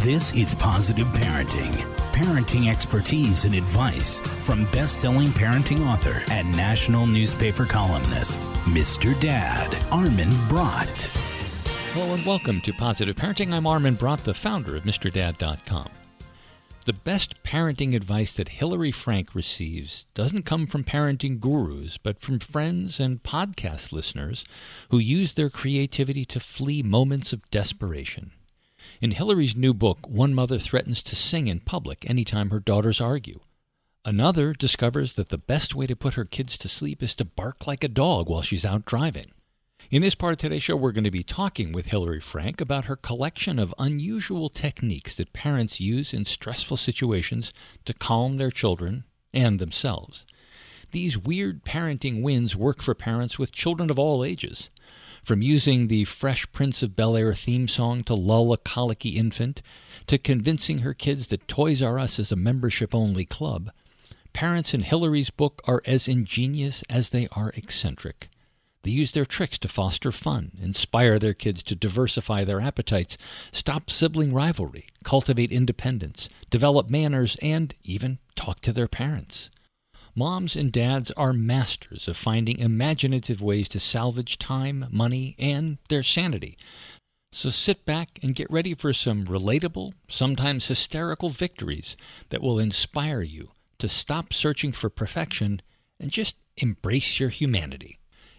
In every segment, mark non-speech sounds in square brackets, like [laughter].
This is Positive Parenting. Parenting expertise and advice from best selling parenting author and national newspaper columnist, Mr. Dad, Armin Brott. Hello and welcome to Positive Parenting. I'm Armin Brott, the founder of MrDad.com. The best parenting advice that Hillary Frank receives doesn't come from parenting gurus, but from friends and podcast listeners who use their creativity to flee moments of desperation. In Hillary's new book, one mother threatens to sing in public anytime her daughters argue. Another discovers that the best way to put her kids to sleep is to bark like a dog while she's out driving. In this part of today's show, we're going to be talking with Hillary Frank about her collection of unusual techniques that parents use in stressful situations to calm their children and themselves. These weird parenting wins work for parents with children of all ages. From using the Fresh Prince of Bel Air theme song to lull a colicky infant, to convincing her kids that Toys R Us is a membership only club, parents in Hillary's book are as ingenious as they are eccentric. They use their tricks to foster fun, inspire their kids to diversify their appetites, stop sibling rivalry, cultivate independence, develop manners, and even talk to their parents. Moms and dads are masters of finding imaginative ways to salvage time, money, and their sanity. So sit back and get ready for some relatable, sometimes hysterical victories that will inspire you to stop searching for perfection and just embrace your humanity.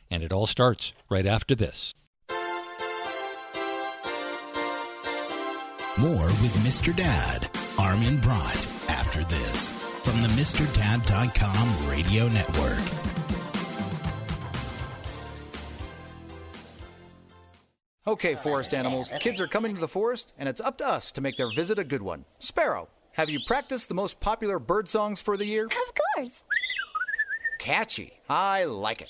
And it all starts right after this. More with Mr. Dad, Armin Brott, after this from the MrDad.com radio network. Okay, forest animals, kids are coming to the forest, and it's up to us to make their visit a good one. Sparrow, have you practiced the most popular bird songs for the year? Of course. Catchy. I like it.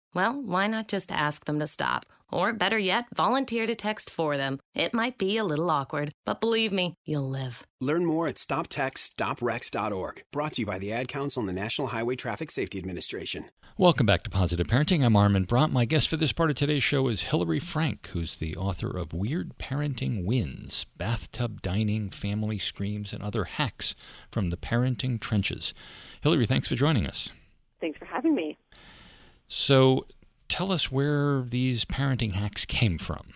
Well, why not just ask them to stop? Or better yet, volunteer to text for them. It might be a little awkward, but believe me, you'll live. Learn more at stoptextsstopwrecks.org. Brought to you by the Ad Council and the National Highway Traffic Safety Administration. Welcome back to Positive Parenting. I'm Armin Brott. My guest for this part of today's show is Hillary Frank, who's the author of Weird Parenting Wins Bathtub Dining, Family Screams, and Other Hacks from the Parenting Trenches. Hillary, thanks for joining us. Thanks for having me. So, tell us where these parenting hacks came from.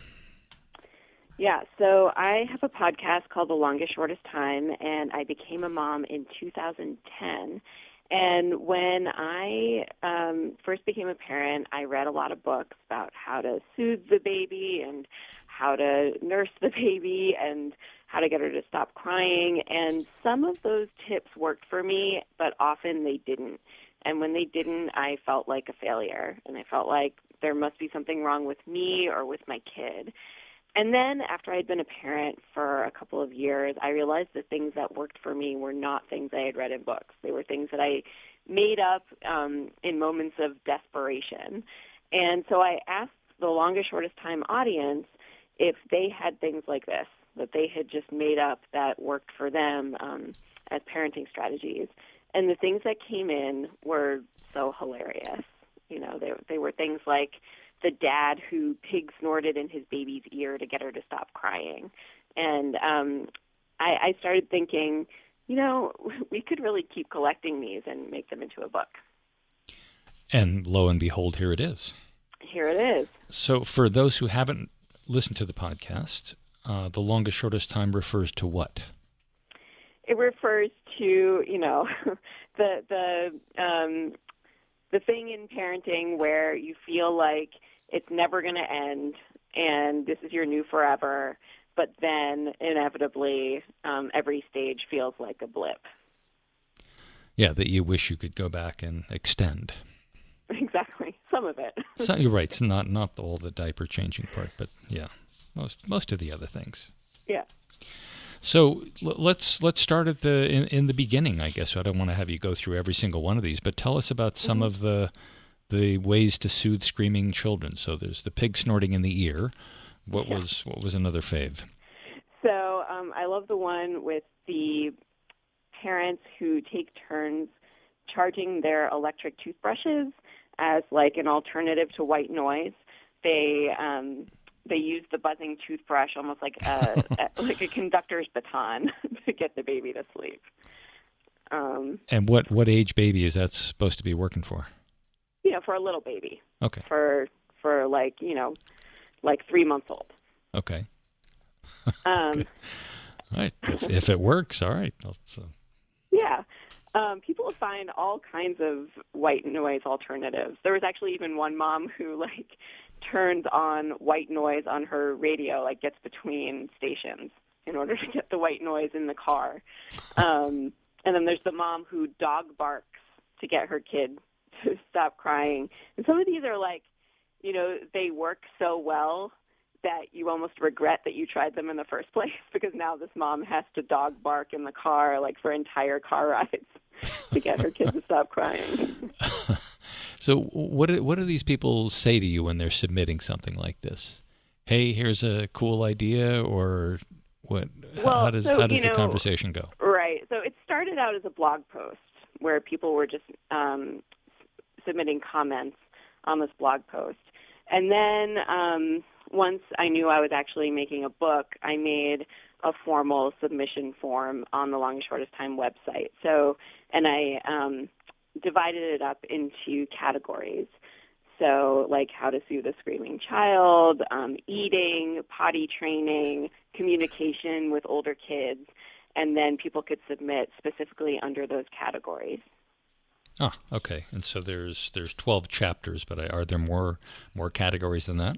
Yeah, so I have a podcast called The Longest Shortest Time, and I became a mom in 2010. And when I um, first became a parent, I read a lot of books about how to soothe the baby and how to nurse the [laughs] baby and how to get her to stop crying. And some of those tips worked for me, but often they didn't. And when they didn't, I felt like a failure. And I felt like there must be something wrong with me or with my kid. And then after I'd been a parent for a couple of years, I realized the things that worked for me were not things I had read in books. They were things that I made up um, in moments of desperation. And so I asked the longest, shortest time audience if they had things like this, that they had just made up that worked for them um, as parenting strategies. And the things that came in were so hilarious. You know, they, they were things like, the dad who pig snorted in his baby's ear to get her to stop crying. And um, I, I started thinking, you know, [laughs] we could really keep collecting these and make them into a book. And lo and behold, here it is. Here it is. So, for those who haven't listened to the podcast, uh, the longest, shortest time refers to what? It refers to, you know, [laughs] the the um, the thing in parenting where you feel like it's never going to end and this is your new forever, but then inevitably um, every stage feels like a blip. Yeah, that you wish you could go back and extend. [laughs] Exactly. some of it. [laughs] so, you're right. It's not not all the diaper changing part, but yeah, most most of the other things. Yeah. So l- let's let's start at the in, in the beginning. I guess I don't want to have you go through every single one of these, but tell us about some Mm-hmm. of the the ways to soothe screaming children. So there's the pig snorting in the ear. What Yeah. was what was another fave? So um, I love the one with the parents who take turns charging their electric toothbrushes as like an alternative to white noise. They um, they use the buzzing toothbrush almost like a, [laughs] a like a conductor's baton [laughs] to get the baby to sleep. Um, And what what age baby is that supposed to be working for? you know, for a little baby, Okay, for for like you know, like three months old. okay, [laughs] Um, all right. If, if it works, all right. Uh, Yeah. Um, people find all kinds of white noise alternatives. There was actually even one mom who like turns on white noise on her radio, like gets between stations in order [laughs] to get the white noise in the car. Um, and then there's the mom who dog barks to get her kid [laughs] to stop crying. And some of these are like, you know, they work so well that you almost regret that you tried them in the first [laughs] place because now this mom has to dog bark in the car like for entire car rides to get her kid to stop crying. So what do, what do these people say to you when they're submitting something like this? Hey, here's a cool idea, or what? how- Well, how does so, how does the know- conversation go? Right. So it started out as a blog post where people were just um, submitting comments on this blog post. And then um, once I knew I was actually making a book, I made a formal submission form on the Long and Shortest Time website. So, and I um, divided it up into categories. So, like how to soothe a screaming child, um, eating, potty training, communication with older kids, and then people could submit specifically under those categories. Ah, okay. And so there's there's twelve chapters, but I, are there more more categories than that?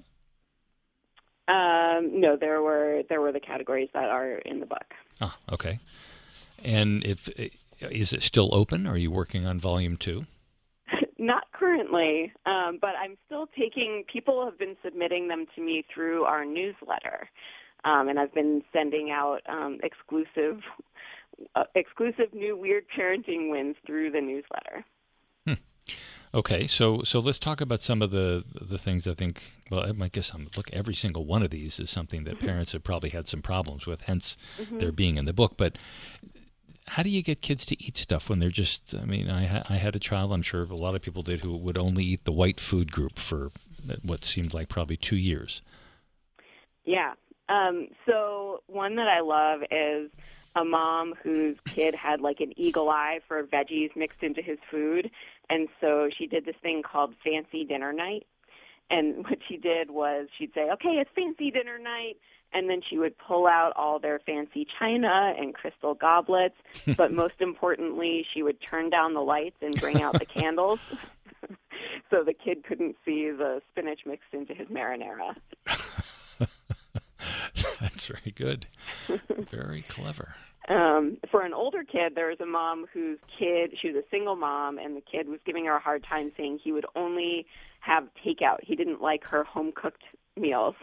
Um, no, there were there were the categories that are in the book. Ah, okay. And if is it still open? Are you working on volume two? [laughs] Not currently, um, but I'm still taking. People have been submitting them to me through our newsletter, um, and I've been sending out um, exclusive, uh, exclusive new weird parenting wins through the newsletter. Okay, so so let's talk about some of the the things I think. Well, I guess I'm look. Every single one of these is something that parents have probably had some problems with. Hence, their being in the book. But how do you get kids to eat stuff when they're just? I mean, I I had a child. I'm sure a lot of people did who would only eat the white food group for what seemed like probably two years. Yeah. Um, so one that I love is a mom whose kid had like an eagle eye for veggies mixed into his food, and so she did this thing called fancy dinner night. And [laughs] what she did was she'd say, "Okay, it's fancy dinner night." And then she would pull out all their fancy china and crystal goblets, [laughs] but most importantly, she would turn down the lights and bring out the [laughs] candles [laughs] so the kid couldn't see the spinach mixed into his marinara. That's very good. Very clever. Um, for an older kid, there was a mom whose kid, she was a single mom, and the kid was giving her a hard time saying he would only have takeout. He didn't like her home cooked meals.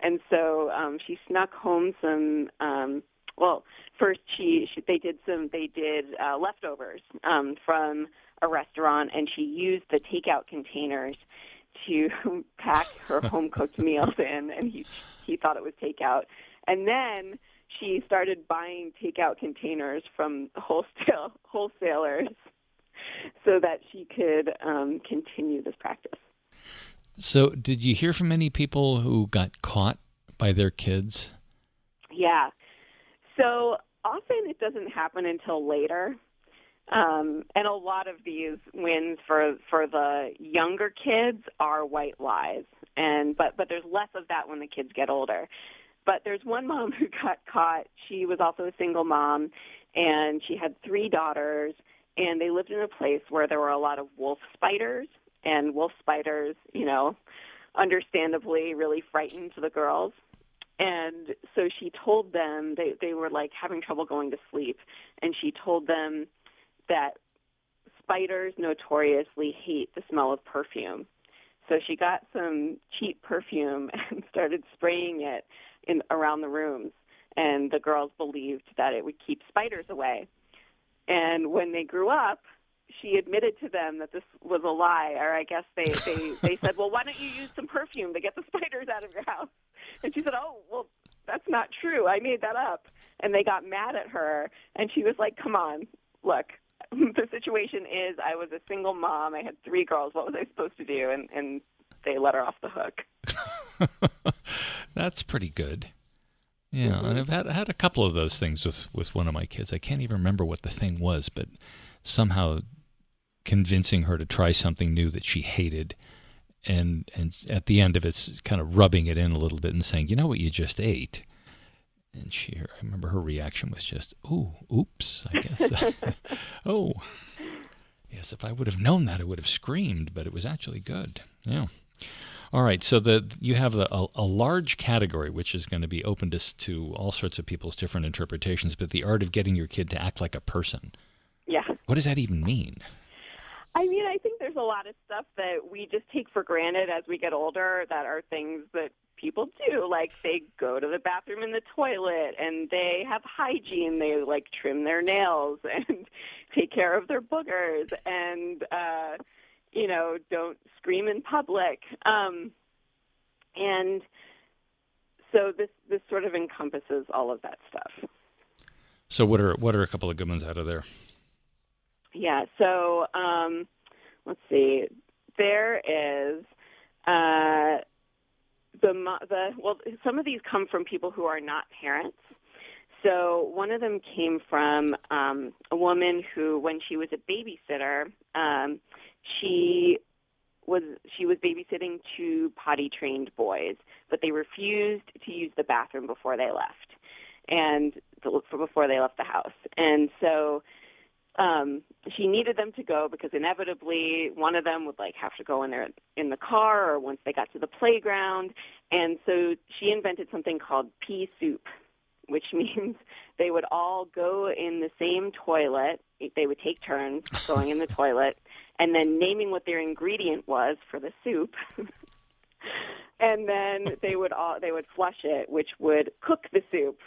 And so um, she snuck home some. Um, well, first she, she they did some they did uh, leftovers um, from a restaurant, and she used the takeout containers to [laughs] pack her home cooked [laughs] meals in, and he he thought it was takeout. And then she started buying takeout containers from wholesale [laughs] wholesalers so that she could um, continue this practice. So, did you hear from any people who got caught by their kids? Yeah. So often it doesn't happen until later. Um, and a lot of these wins for for the younger kids are white lies, and but but there's less of that when the kids get older. But there's one mom [laughs] who got caught. She was also a single mom, and she had three daughters, and they lived in a place where there were a lot of wolf spiders, and wolf spiders, you know, understandably really frightened the girls. And so she told them they they were like having trouble going to sleep, and she told them that spiders notoriously hate the smell of perfume. So she got some cheap perfume [laughs] and started spraying it in around the rooms, and the girls believed that it would keep spiders away. And when they grew up, she admitted to them that this was a lie, or I guess they they [laughs] they said, "Well, why don't you use some perfume to get the [laughs] spiders out of your house?" And she said, "Oh, well, that's not true. I made that up." And they got mad at her, and she was like, "Come on, look." [laughs] The situation is, I was a single mom. I had three girls. What was I supposed to do? And and they let her off the hook. That's pretty good. Yeah, mm-hmm. and I've had had a couple of those things with with one of my kids. I can't even remember what the thing was, but somehow convincing her to try something new that she hated. And and at the end of it kind of rubbing it in a little bit and saying you know what you just ate? And she i remember her reaction was just oh oops i guess. [laughs] Oh. Yes if i would have known that i would have screamed but it was actually good. Yeah. All right so the you have a, a, a large category which is going to be open to, to all sorts of people's different interpretations but the art of getting your kid to act like a person. Yeah. What does that even mean I mean, I think there's a lot of stuff that we just take for granted as we get older that are things that people do. Like they go to the bathroom in the toilet and they have hygiene. They like trim their nails [laughs] and take care of their boogers and, uh, you know, don't scream in public. Um, and so this this sort of encompasses all of that stuff. So what are what are a couple of good ones out of there? Yeah. So um, let's see. There is uh, the the well. Some of these come from people who are not parents. So one of them came from um, a woman who, when she was a babysitter, um, she was she was babysitting two potty trained boys, but they refused to use the bathroom before they left, and before they left the house. And so um she needed them to go because inevitably one of them would like have to go in there in the car or once they got to the playground. And so she invented something called pea soup which [laughs] means they would all go in the same toilet. They would take turns [laughs] going in the toilet and then naming what their ingredient was for the soup. [laughs] And then they would all they would flush it which would cook the soup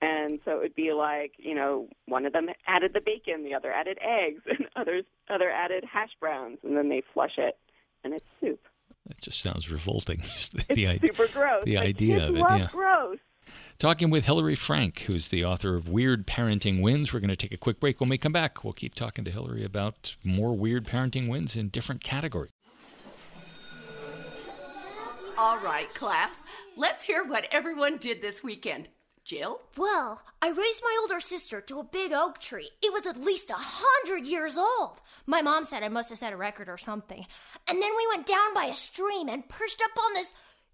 and so it would be like you know one of them added the bacon the other added eggs [laughs] and others other added hash browns and then they flush it and it's soup. That just sounds revolting just [laughs] the, it's the, super gross. the like, idea of it yeah. gross. Talking with hillary frank who's the author of weird parenting wins. We're going to take a quick break. When we come back we'll keep talking to hillary about more weird parenting wins in different categories. All right class let's hear what everyone did this weekend Jill? Well, I raised my older sister to a big oak tree. It was at least a hundred years old. My mom said I must have set a record or something. And then we went down by a stream and perched up on this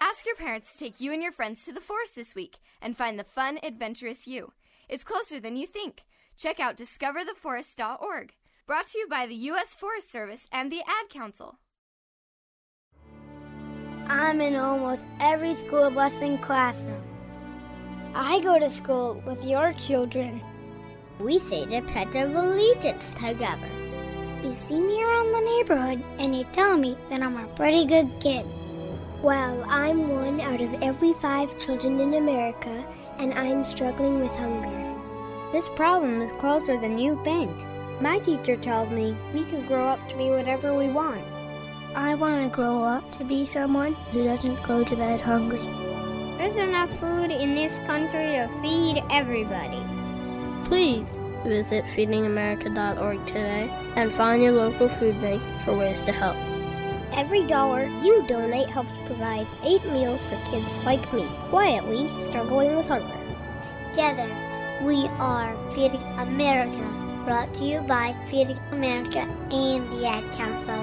Ask your parents to take you and your friends to the forest this week and find the fun, adventurous you. It's closer than you think. Check out discovertheforest.org. Brought to you by the U.S. Forest Service and the Ad Council. I'm in almost every school and classroom. I go to school with your children. We say the Pledge of Allegiance together. You see me around the neighborhood and you tell me that I'm a pretty good kid. Well, I'm one out of every five children in America, and I'm struggling with hunger. This problem is closer than you think. My teacher tells me we can grow up to be whatever we want. I want to grow up to be someone who doesn't go to bed hungry. There's enough food in this country to feed everybody. Please visit feedingamerica.org today and find your local food bank for ways to help. Every dollar you donate helps provide eight meals for kids like me, quietly struggling with hunger. Together, we are Feeding America, brought to you by Feeding America and the Ad Council.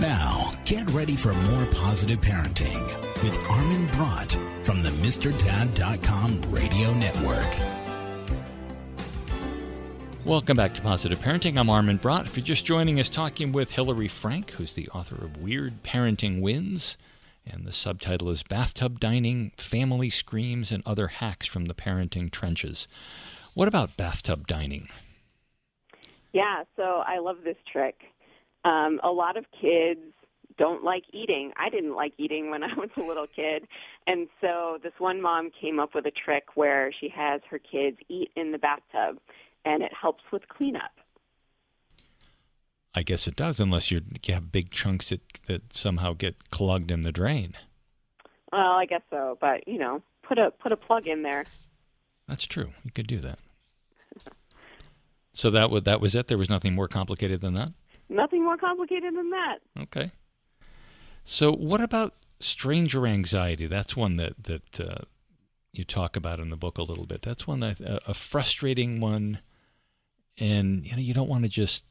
Now, get ready for more positive parenting with Armin Brott from the MrDad.com radio network. Welcome back to Positive Parenting. I'm Armin Brott. If you're just joining us, talking with Hillary Frank, who's the author of Weird Parenting Wins, and the subtitle is Bathtub Dining, Family Screams, and Other Hacks from the Parenting Trenches. What about bathtub dining? Yeah, so I love this trick. Um, a lot of kids don't like eating. I didn't like eating when [laughs] I was a little kid. And so this one mom came up with a trick where she has her kids eat in the bathtub and it helps with cleanup. I guess it does, unless you have big chunks that, that somehow get clogged in the drain. Well, I guess so, but you know, put a put a plug in there. That's true. You could do that. so that was that was it. There was nothing more complicated than that. Nothing more complicated than that. Okay. So, what about stranger anxiety? That's one that that uh, you talk about in the book a little bit. That's one that uh, a frustrating one, and you know you don't want to just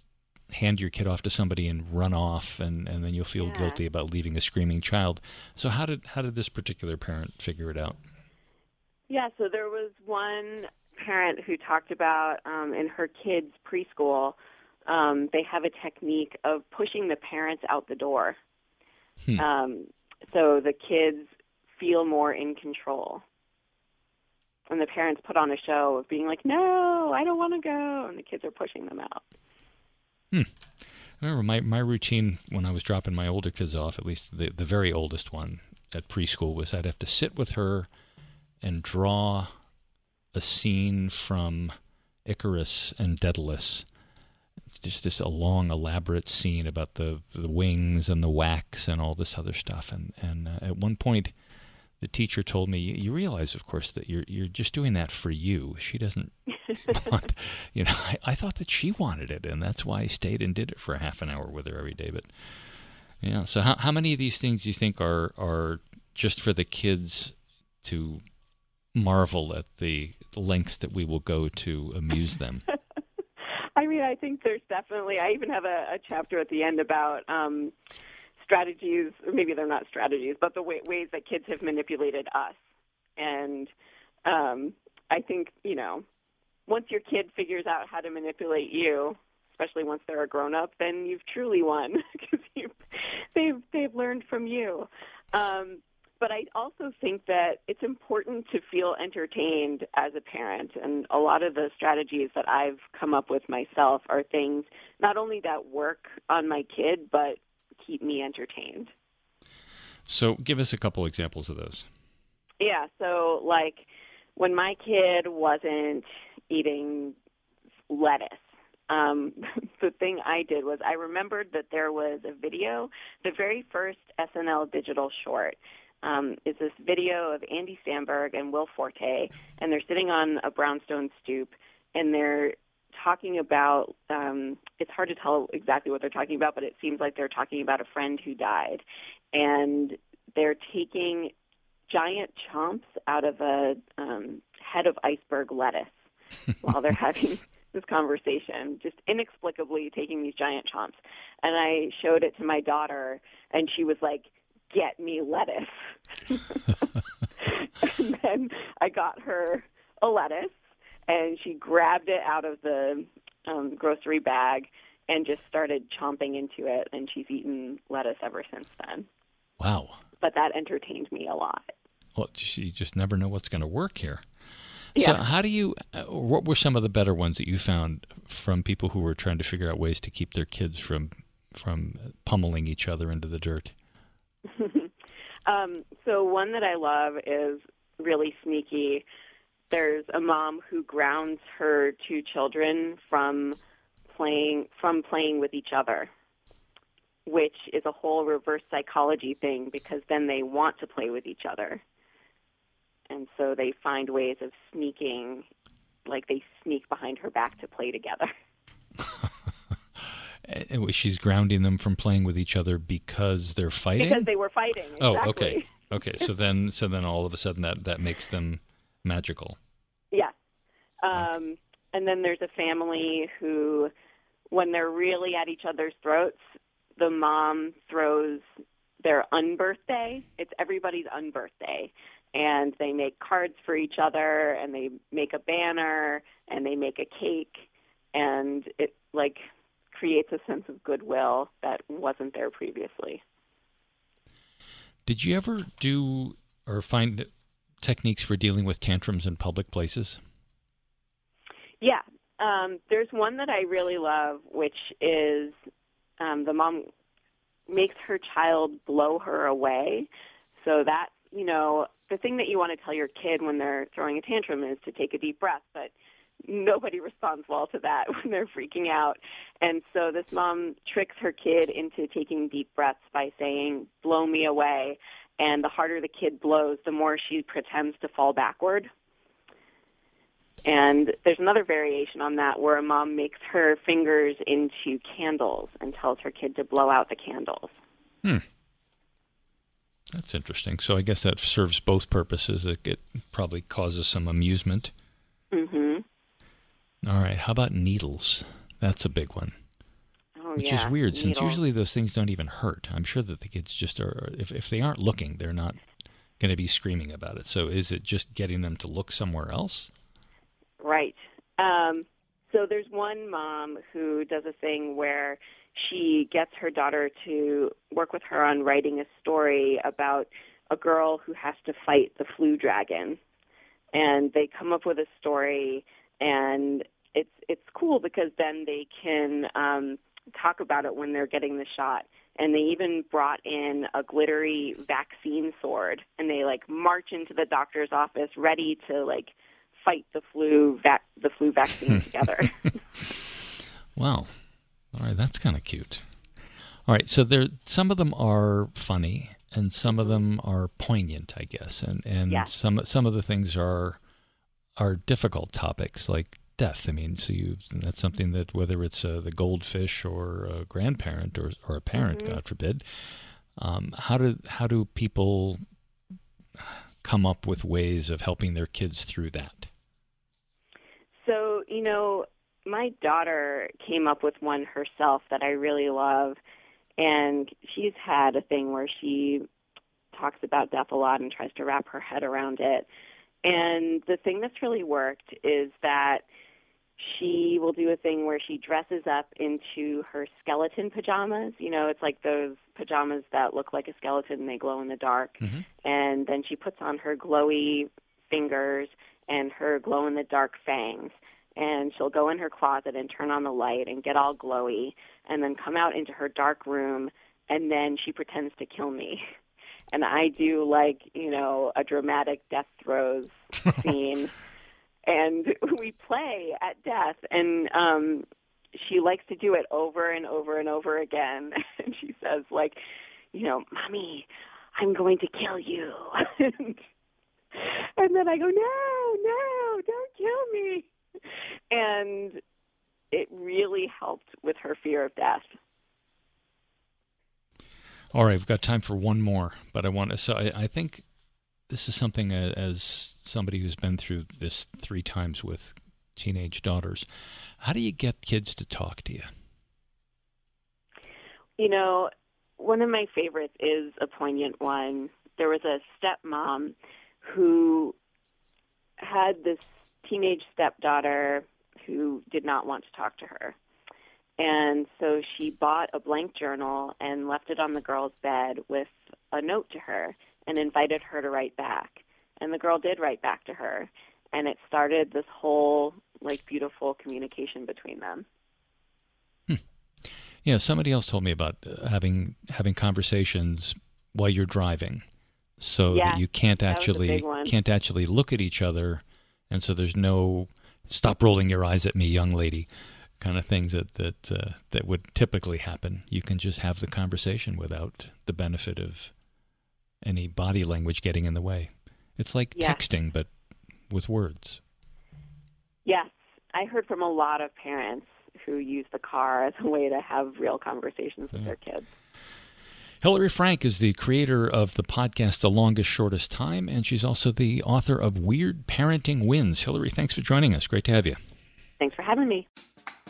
hand your kid off to somebody and run off, and, and then you'll feel Yeah. guilty about leaving a screaming child. So, how did how did this particular parent figure it out? Yeah, so there was one parent who talked about um, in her kids' preschool, um, they have a technique of pushing the parents out the door. Hmm. Um, so the kids feel more in control. And the parents put on a show of being like, no, I don't want to go. And the kids are pushing them out. Hmm. I remember my, my routine when I was dropping my older kids off, at least the, the very oldest one at preschool, was I'd have to sit with her and draw a scene from Icarus and Daedalus. It's just this a long, elaborate scene about the the wings and the wax and all this other stuff. And and uh, at one point, the teacher told me, "You, realize, of course, that you're you're just doing that for you. She doesn't [laughs] want, you know." I, I thought that she wanted it, and that's why I stayed and did it for a half an hour with her every day. But yeah, so how how many of these things do you think are are just for the kids to marvel at the lengths that we will go to amuse them? [laughs] I mean, I think there's definitely. I even have a, a chapter at the end about um, strategies, or maybe they're not strategies, but the way, ways that kids have manipulated us. And um, I think you know, once your kid figures out how to manipulate you, especially once they're a grown up, then you've truly won [laughs] because they've they've learned from you. Um, but I also think that it's important to feel entertained as a parent. And a lot of the strategies that I've come up with myself are things not only that work on my kid, but keep me entertained. So give us a couple examples of those. Yeah, so like when my kid wasn't eating lettuce, um, [laughs] the thing I did was I remembered that there was a video, the very first SNL digital short. Um, is this video of Andy Samberg and Will Forte, and they're sitting on a brownstone stoop, and they're talking about. Um, it's hard to tell exactly what they're talking about, but it seems like they're talking about a friend who died, and they're taking giant chomps out of a um, head of iceberg lettuce [laughs] while they're having this conversation, just inexplicably taking these giant chomps. And I showed it to my daughter, and she was like, "Get me lettuce." [laughs] [laughs] and then I got her a lettuce, and she grabbed it out of the um, grocery bag and just started chomping into it, and she's eaten lettuce ever since then. Wow. But that entertained me a lot. Well, you just never know what's going to work here. So, Yeah. how do you? Uh, what were some of the better ones that you found from people who were trying to figure out ways to keep their kids from from pummeling each other into the dirt? [laughs] um, so one that I love is really sneaky. There's a mom who grounds her two children from playing from playing with each other, which is a whole reverse psychology thing because then they want to play with each other. And so they find ways of sneaking like they sneak behind her back to play together. [laughs] [laughs] She's grounding them from playing with each other because they're fighting. Because they were fighting. Oh, okay, okay. So then, so then, all of a sudden, that that makes them magical. Yeah. Um, and then there's a family who, when they're really at each other's throats, the mom throws their unbirthday. It's everybody's unbirthday. And they make cards for each other and they make a banner and they make a cake and it like creates a sense of goodwill that wasn't there previously. Did you ever do or find techniques for dealing with tantrums in public places? Yeah, um, there's one that I really love, which is um, the mom makes her child blow her away. So that, you know, the thing that you want to tell your kid when they're throwing a tantrum is to take a deep breath, but nobody [laughs] responds well to that [laughs] when they're freaking out. And so this mom tricks her kid into taking deep breaths by saying, blow me away. And the harder the kid blows, the more she pretends to fall backward. And there's another variation on that where a mom makes her fingers into candles and tells her kid to blow out the candles. Hmm. That's interesting. So I guess that serves both purposes. It, it probably causes some amusement. Mm-hmm. All right. How about needles? That's a big one. Which yeah. is weird since usually those things don't even hurt. I'm sure that the kids just are, if, if they aren't looking, they're not going to be screaming about it. So is it just getting them to look somewhere else? Right. Um, so there's one mom who does a thing where she gets her daughter to work with her on writing a story about a girl who has to fight the flu dragon. And they come up with a story and it's it's cool because then they can um talk about it when they're getting the shot. And they even brought in a glittery vaccine sword and they like march into the doctor's office ready to like fight the flu vac- the flu vaccine [laughs] together. [laughs] Wow. All right, that's kind of cute. All right, so there some of them are funny and some of them are poignant, I guess. And and Yeah. some some of the things are are difficult topics like death. I mean, so you that's something that whether it's uh, the goldfish or a grandparent or or a parent, Mhm. God forbid, um, how do how do people come up with ways of helping their kids through that? So, you know, my daughter came up with one herself that I really love. And she's had a thing where she talks about death a lot and tries to wrap her head around it. And the thing that's really worked is that she will do a thing where she dresses up into her skeleton pajamas. You know, it's like those pajamas that look like a skeleton and they glow in the dark. Mm-hmm. And then she puts on her glowy fingers and her glow in the dark fangs. And she'll go in her closet and turn on the light and get all glowy and then come out into her dark room and then she pretends to kill me. [laughs] And I do like, you know, a dramatic death throes [laughs] scene. And [laughs] we play at death and um she likes to do it over and over and over again. [laughs] And she says like, you know, "Mommy, I'm going to kill you." [laughs] and, then I go, "No, no, don't kill me." And it really helped with her fear of death. All right, we've got time for one more, but I want to. So I, I think this is something uh, as somebody who's been through this three times with teenage daughters. How do you get kids to talk to you? You know, one of my favorites is a poignant one. There was a stepmom who had this teenage stepdaughter who did not want to talk to her. And so she bought a blank journal and left it on the girl's bed with a note to her and invited her to write back. And the girl did write back to her. And it started this whole, like, beautiful communication between them. Yeah, somebody else told me about uh, having having conversations while you're driving, so Yeah, that you can't that was a actually can't actually look at each other, and so there's no stop rolling your eyes at me, young lady, kind of things that that uh, that would typically happen. You can just have the conversation without the benefit of any body language getting in the way. It's like Yeah. texting, but with words. Yes, I heard from a lot of parents who use the car as a way to have real conversations with their kids. Hillary Frank is the creator of the podcast The Longest Shortest Time, and she's also the author of Weird Parenting Wins. Hillary, thanks for joining us. Great to have you. Thanks for having me.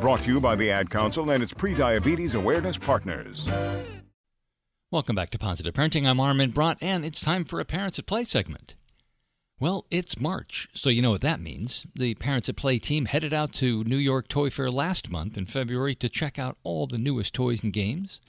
Brought to you by the Ad Council and its pre-diabetes awareness partners. Welcome back to Positive Parenting. I'm Armin Brott, and it's time for a Parents at Play segment. Well, it's March, so you know what that means. The Parents at Play team headed out to New York Toy Fair last month in February to check out all the newest toys and games.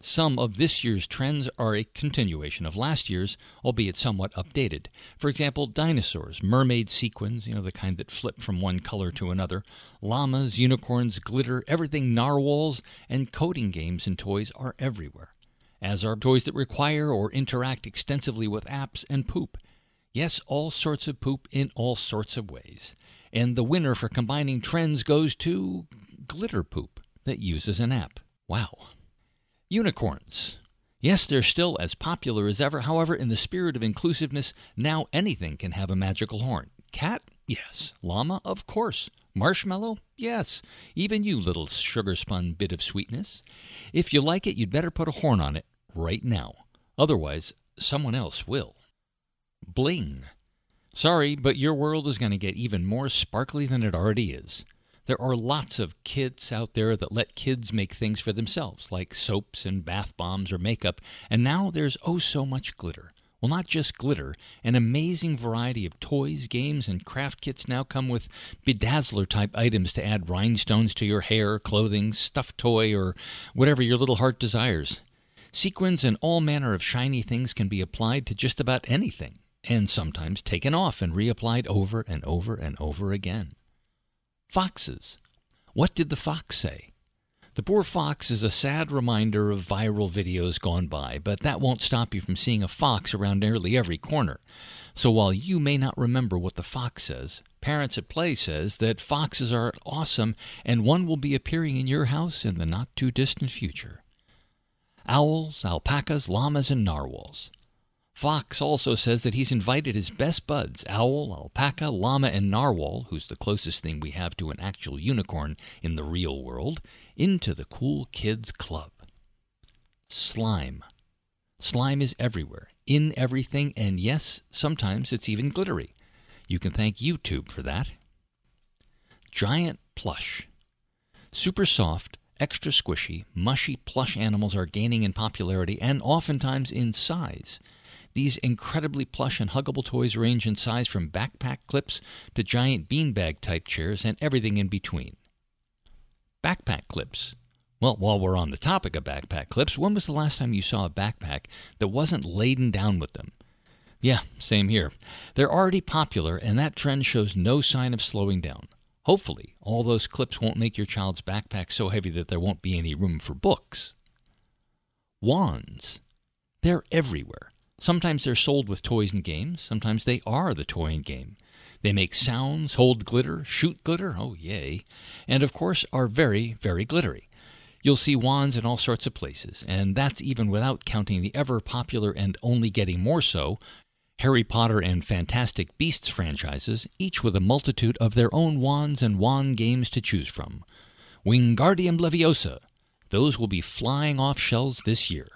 Some of this year's trends are a continuation of last year's, albeit somewhat updated. For example, dinosaurs, mermaid sequins, you know, the kind that flip from one color to another, llamas, unicorns, glitter, everything narwhals, and coding games and toys are everywhere. As are toys that require or interact extensively with apps and poop. Yes, all sorts of poop in all sorts of ways. And the winner for combining trends goes to glitter poop that uses an app. Wow. Unicorns. Yes, they're still as popular as ever. However, in the spirit of inclusiveness, now anything can have a magical horn. Cat? Yes. Llama? Of course. Marshmallow? Yes. Even you, little sugar spun bit of sweetness. If you like it, you'd better put a horn on it right now. Otherwise, someone else will. Bling. Sorry, but your world is going to get even more sparkly than it already is. There are lots of kits out there that let kids make things for themselves, like soaps and bath bombs or makeup, and now there's oh so much glitter. Well, not just glitter, an amazing variety of toys, games, and craft kits now come with bedazzler type items to add rhinestones to your hair, clothing, stuffed toy, or whatever your little heart desires. Sequins and all manner of shiny things can be applied to just about anything, and sometimes taken off and reapplied over and over and over again. Foxes. What did the fox say? The poor fox is a sad reminder of viral videos gone by, but that won't stop you from seeing a fox around nearly every corner. So while you may not remember what the fox says, Parents at Play says that foxes are awesome and one will be appearing in your house in the not too distant future. Owls, alpacas, llamas, and narwhals. Fox also says that he's invited his best buds, owl, alpaca, llama, and narwhal, who's the closest thing we have to an actual unicorn in the real world, into the Cool Kids Club. Slime. Slime is everywhere, in everything, and yes, sometimes it's even glittery. You can thank YouTube for that. Giant plush. Super soft, extra squishy, mushy plush animals are gaining in popularity and oftentimes in size. These incredibly plush and huggable toys range in size from backpack clips to giant beanbag type chairs and everything in between. Backpack clips. Well, while we're on the topic of backpack clips, when was the last time you saw a backpack that wasn't laden down with them? Yeah, same here. They're already popular, and that trend shows no sign of slowing down. Hopefully, all those clips won't make your child's backpack so heavy that there won't be any room for books. Wands. They're everywhere. Sometimes they're sold with toys and games. Sometimes they are the toy and game. They make sounds, hold glitter, shoot glitter, oh yay, and of course are very, very glittery. You'll see wands in all sorts of places, and that's even without counting the ever popular and only getting more so Harry Potter and Fantastic Beasts franchises, each with a multitude of their own wands and wand games to choose from. Wingardium Leviosa. Those will be flying off shelves this year.